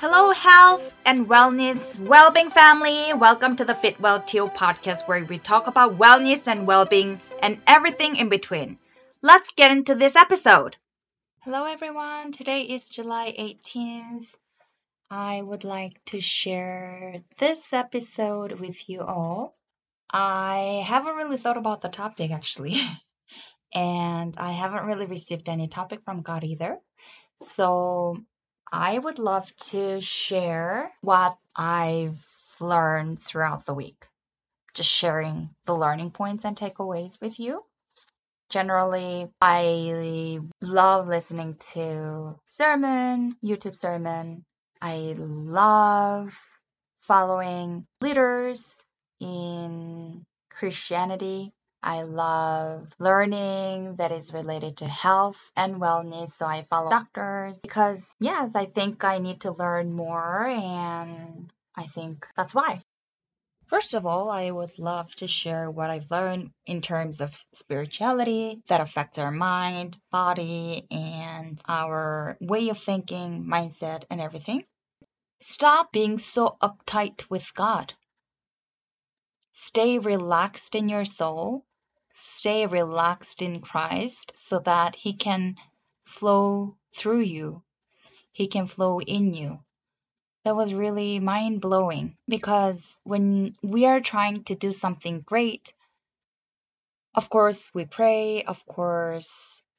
Hello, health and wellness, well-being family. Welcome to the Fit Well Teal podcast, where we talk about wellness and well-being and everything in between. Let's get into this episode. Hello, everyone. Today is July 18th. I would like to share this episode with you all. I haven't really thought about the topic actually, and I haven't really received any topic from God either. So I would love to share what I've learned throughout the week. Just sharing the learning points and takeaways with you. Generally, I love listening to sermon, YouTube sermon. I love following leaders in Christianity I love learning that is related to health and wellness. So I follow doctors because, yes, I think I need to learn more, and I think that's why. First of all, I would love to share what I've learned in terms of spirituality that affects our mind, body, and our way of thinking, mindset, and everything. Stop being so uptight with God. Stay relaxed in your soul stay relaxed in Christ so that He can flow through you, He can flow in you. That was really mind blowing because when we are trying to do something great, of course, we pray, of course,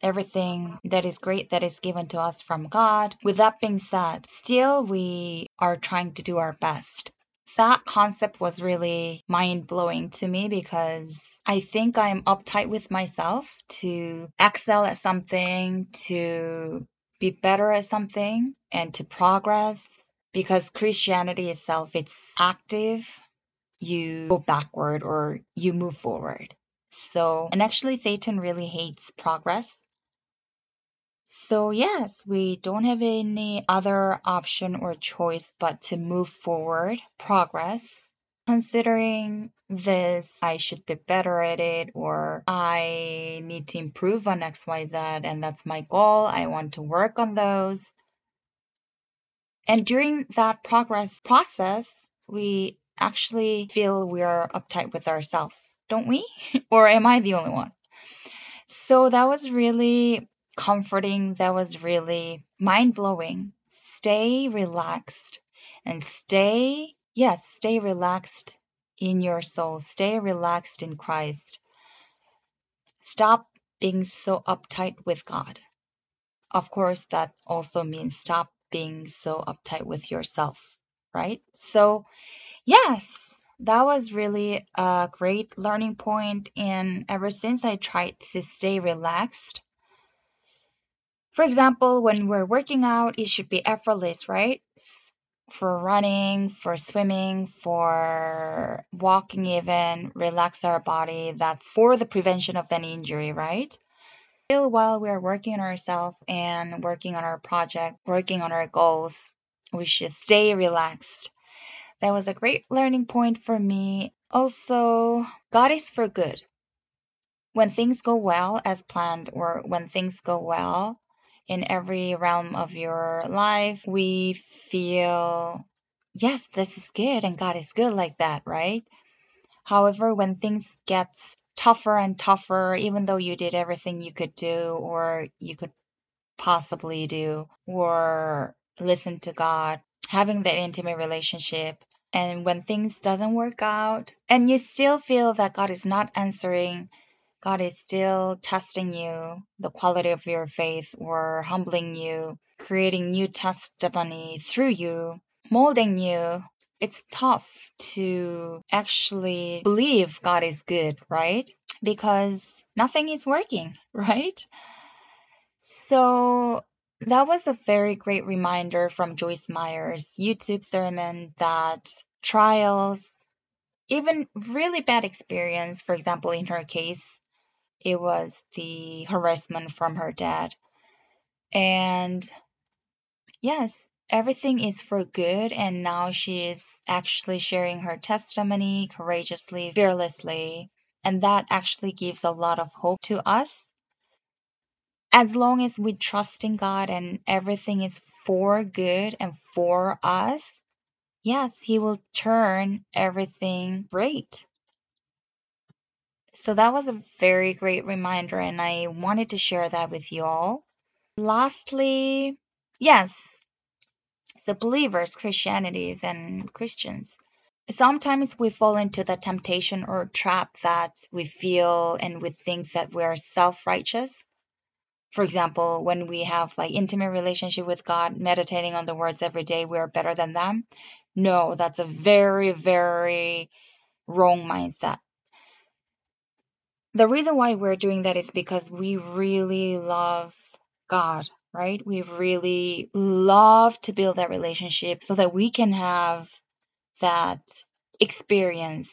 everything that is great that is given to us from God. With that being said, still we are trying to do our best. That concept was really mind blowing to me because I think I'm uptight with myself to excel at something, to be better at something, and to progress. Because Christianity itself, it's active. You go backward or you move forward. So, and actually, Satan really hates progress. So, yes, we don't have any other option or choice but to move forward, progress, considering this, I should be better at it, or I need to improve on XYZ, and that's my goal. I want to work on those. And during that progress process, we actually feel we are uptight with ourselves, don't we? or am I the only one? So that was really comforting. That was really mind blowing. Stay relaxed and stay Yes, stay relaxed in your soul. Stay relaxed in Christ. Stop being so uptight with God. Of course, that also means stop being so uptight with yourself, right? So, yes, that was really a great learning point. And ever since I tried to stay relaxed, for example, when we're working out, it should be effortless, right? for running, for swimming, for walking, even relax our body. That's for the prevention of any injury, right? Still, while we're working on ourselves and working on our project, working on our goals, we should stay relaxed. That was a great learning point for me. Also, God is for good. When things go well as planned, or when things go well, in every realm of your life, we feel, yes, this is good and God is good like that, right? However, when things get tougher and tougher, even though you did everything you could do or you could possibly do or listen to God, having that intimate relationship, and when things doesn't work out and you still feel that God is not answering God is still testing you, the quality of your faith, or humbling you, creating new testimony through you, molding you. It's tough to actually believe God is good, right? Because nothing is working, right? So that was a very great reminder from Joyce Meyer's YouTube sermon that trials, even really bad experience, for example, in her case, it was the harassment from her dad. And yes, everything is for good. And now she is actually sharing her testimony courageously, fearlessly. And that actually gives a lot of hope to us. as long as we trust in God and everything is for good and for us, yes, He will turn everything great. So that was a very great reminder, and I wanted to share that with you all. Lastly, yes, so believers, Christianities, and Christians. Sometimes we fall into the temptation or trap that we feel and we think that we're self righteous for example, when we have like intimate relationship with God, meditating on the words every day, we are better than them. No, that's a very, very wrong mindset. The reason why we're doing that is because we really love God, right? We really love to build that relationship so that we can have that experience,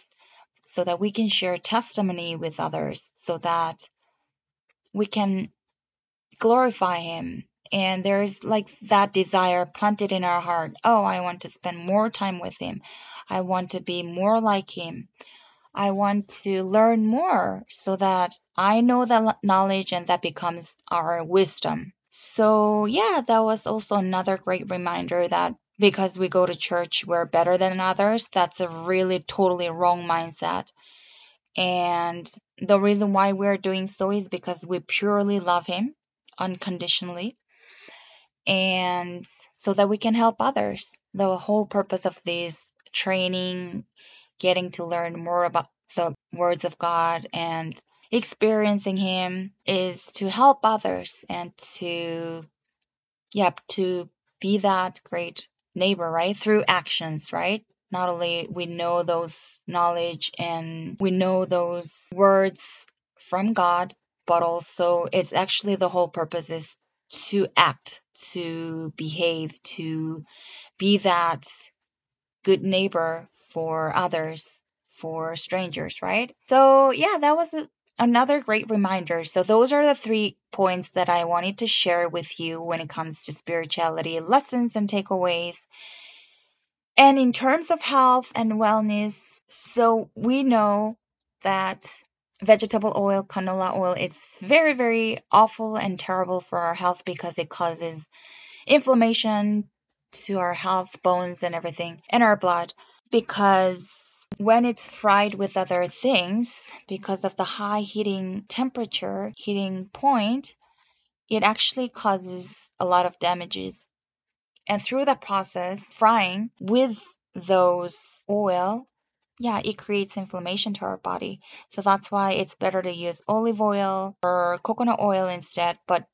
so that we can share testimony with others, so that we can glorify Him. And there's like that desire planted in our heart. Oh, I want to spend more time with Him. I want to be more like Him. I want to learn more so that I know that knowledge and that becomes our wisdom. So, yeah, that was also another great reminder that because we go to church, we're better than others. That's a really totally wrong mindset. And the reason why we're doing so is because we purely love Him unconditionally and so that we can help others. The whole purpose of this training, getting to learn more about the words of God and experiencing Him is to help others and to, yep, to be that great neighbor, right? Through actions, right? Not only we know those knowledge and we know those words from God, but also it's actually the whole purpose is to act, to behave, to be that good neighbor for others, for strangers, right? So, yeah, that was a, another great reminder. So, those are the three points that I wanted to share with you when it comes to spirituality lessons and takeaways. And in terms of health and wellness, so we know that vegetable oil, canola oil, it's very, very awful and terrible for our health because it causes inflammation to our health, bones, and everything, in our blood. Because when it's fried with other things, because of the high heating temperature, heating point, it actually causes a lot of damages. And through that process, frying with those oil yeah, it creates inflammation to our body. So that's why it's better to use olive oil or coconut oil instead. But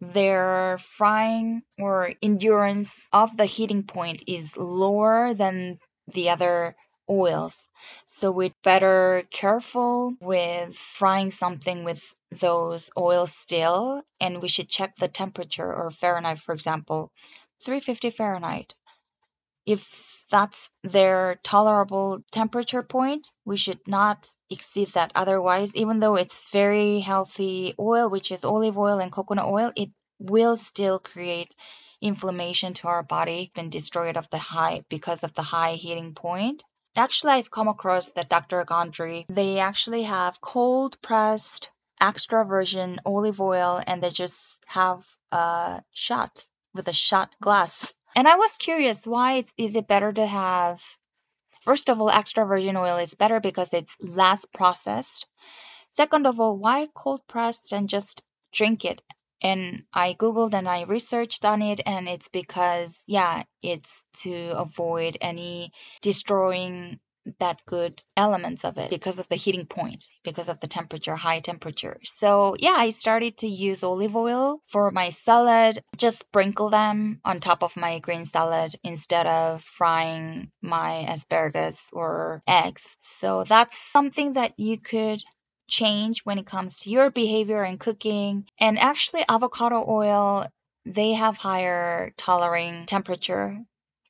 their frying or endurance of the heating point is lower than the other oils. So we'd better careful with frying something with those oils still and we should check the temperature or Fahrenheit for example 350 Fahrenheit. If that's their tolerable temperature point. We should not exceed that. Otherwise, even though it's very healthy oil, which is olive oil and coconut oil, it will still create inflammation to our body been destroyed of the high because of the high heating point. Actually, I've come across the Dr. Gundry. They actually have cold pressed extra virgin olive oil and they just have a shot with a shot glass and I was curious, why is it better to have, first of all, extra virgin oil is better because it's less processed. Second of all, why cold pressed and just drink it? And I Googled and I researched on it, and it's because, yeah, it's to avoid any destroying that good elements of it because of the heating point, because of the temperature, high temperature. So yeah, I started to use olive oil for my salad, just sprinkle them on top of my green salad instead of frying my asparagus or eggs. So that's something that you could change when it comes to your behavior and cooking. And actually avocado oil, they have higher tolerating temperature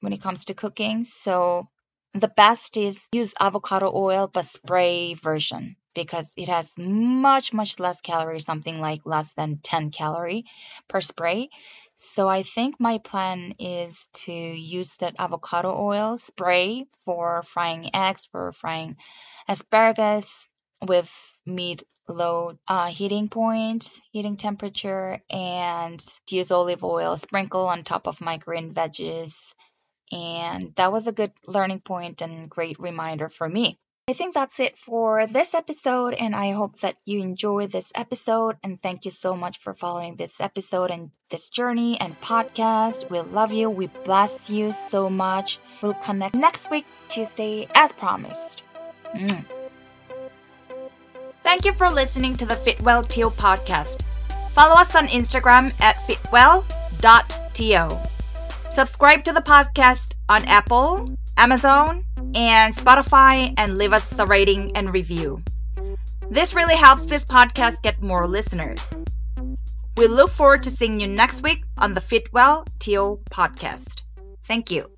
when it comes to cooking. So the best is use avocado oil but spray version because it has much much less calories something like less than 10 calorie per spray so i think my plan is to use that avocado oil spray for frying eggs for frying asparagus with mid low uh, heating point, heating temperature, and use olive oil, sprinkle on top of my green veggies. And that was a good learning point and great reminder for me. I think that's it for this episode, and I hope that you enjoy this episode. And thank you so much for following this episode and this journey and podcast. We love you. We bless you so much. We'll connect next week, Tuesday, as promised. Mm. Thank you for listening to the Fitwell Teal podcast. Follow us on Instagram at fitwell.to. Subscribe to the podcast on Apple, Amazon, and Spotify and leave us a rating and review. This really helps this podcast get more listeners. We look forward to seeing you next week on the Fitwell Teal podcast. Thank you.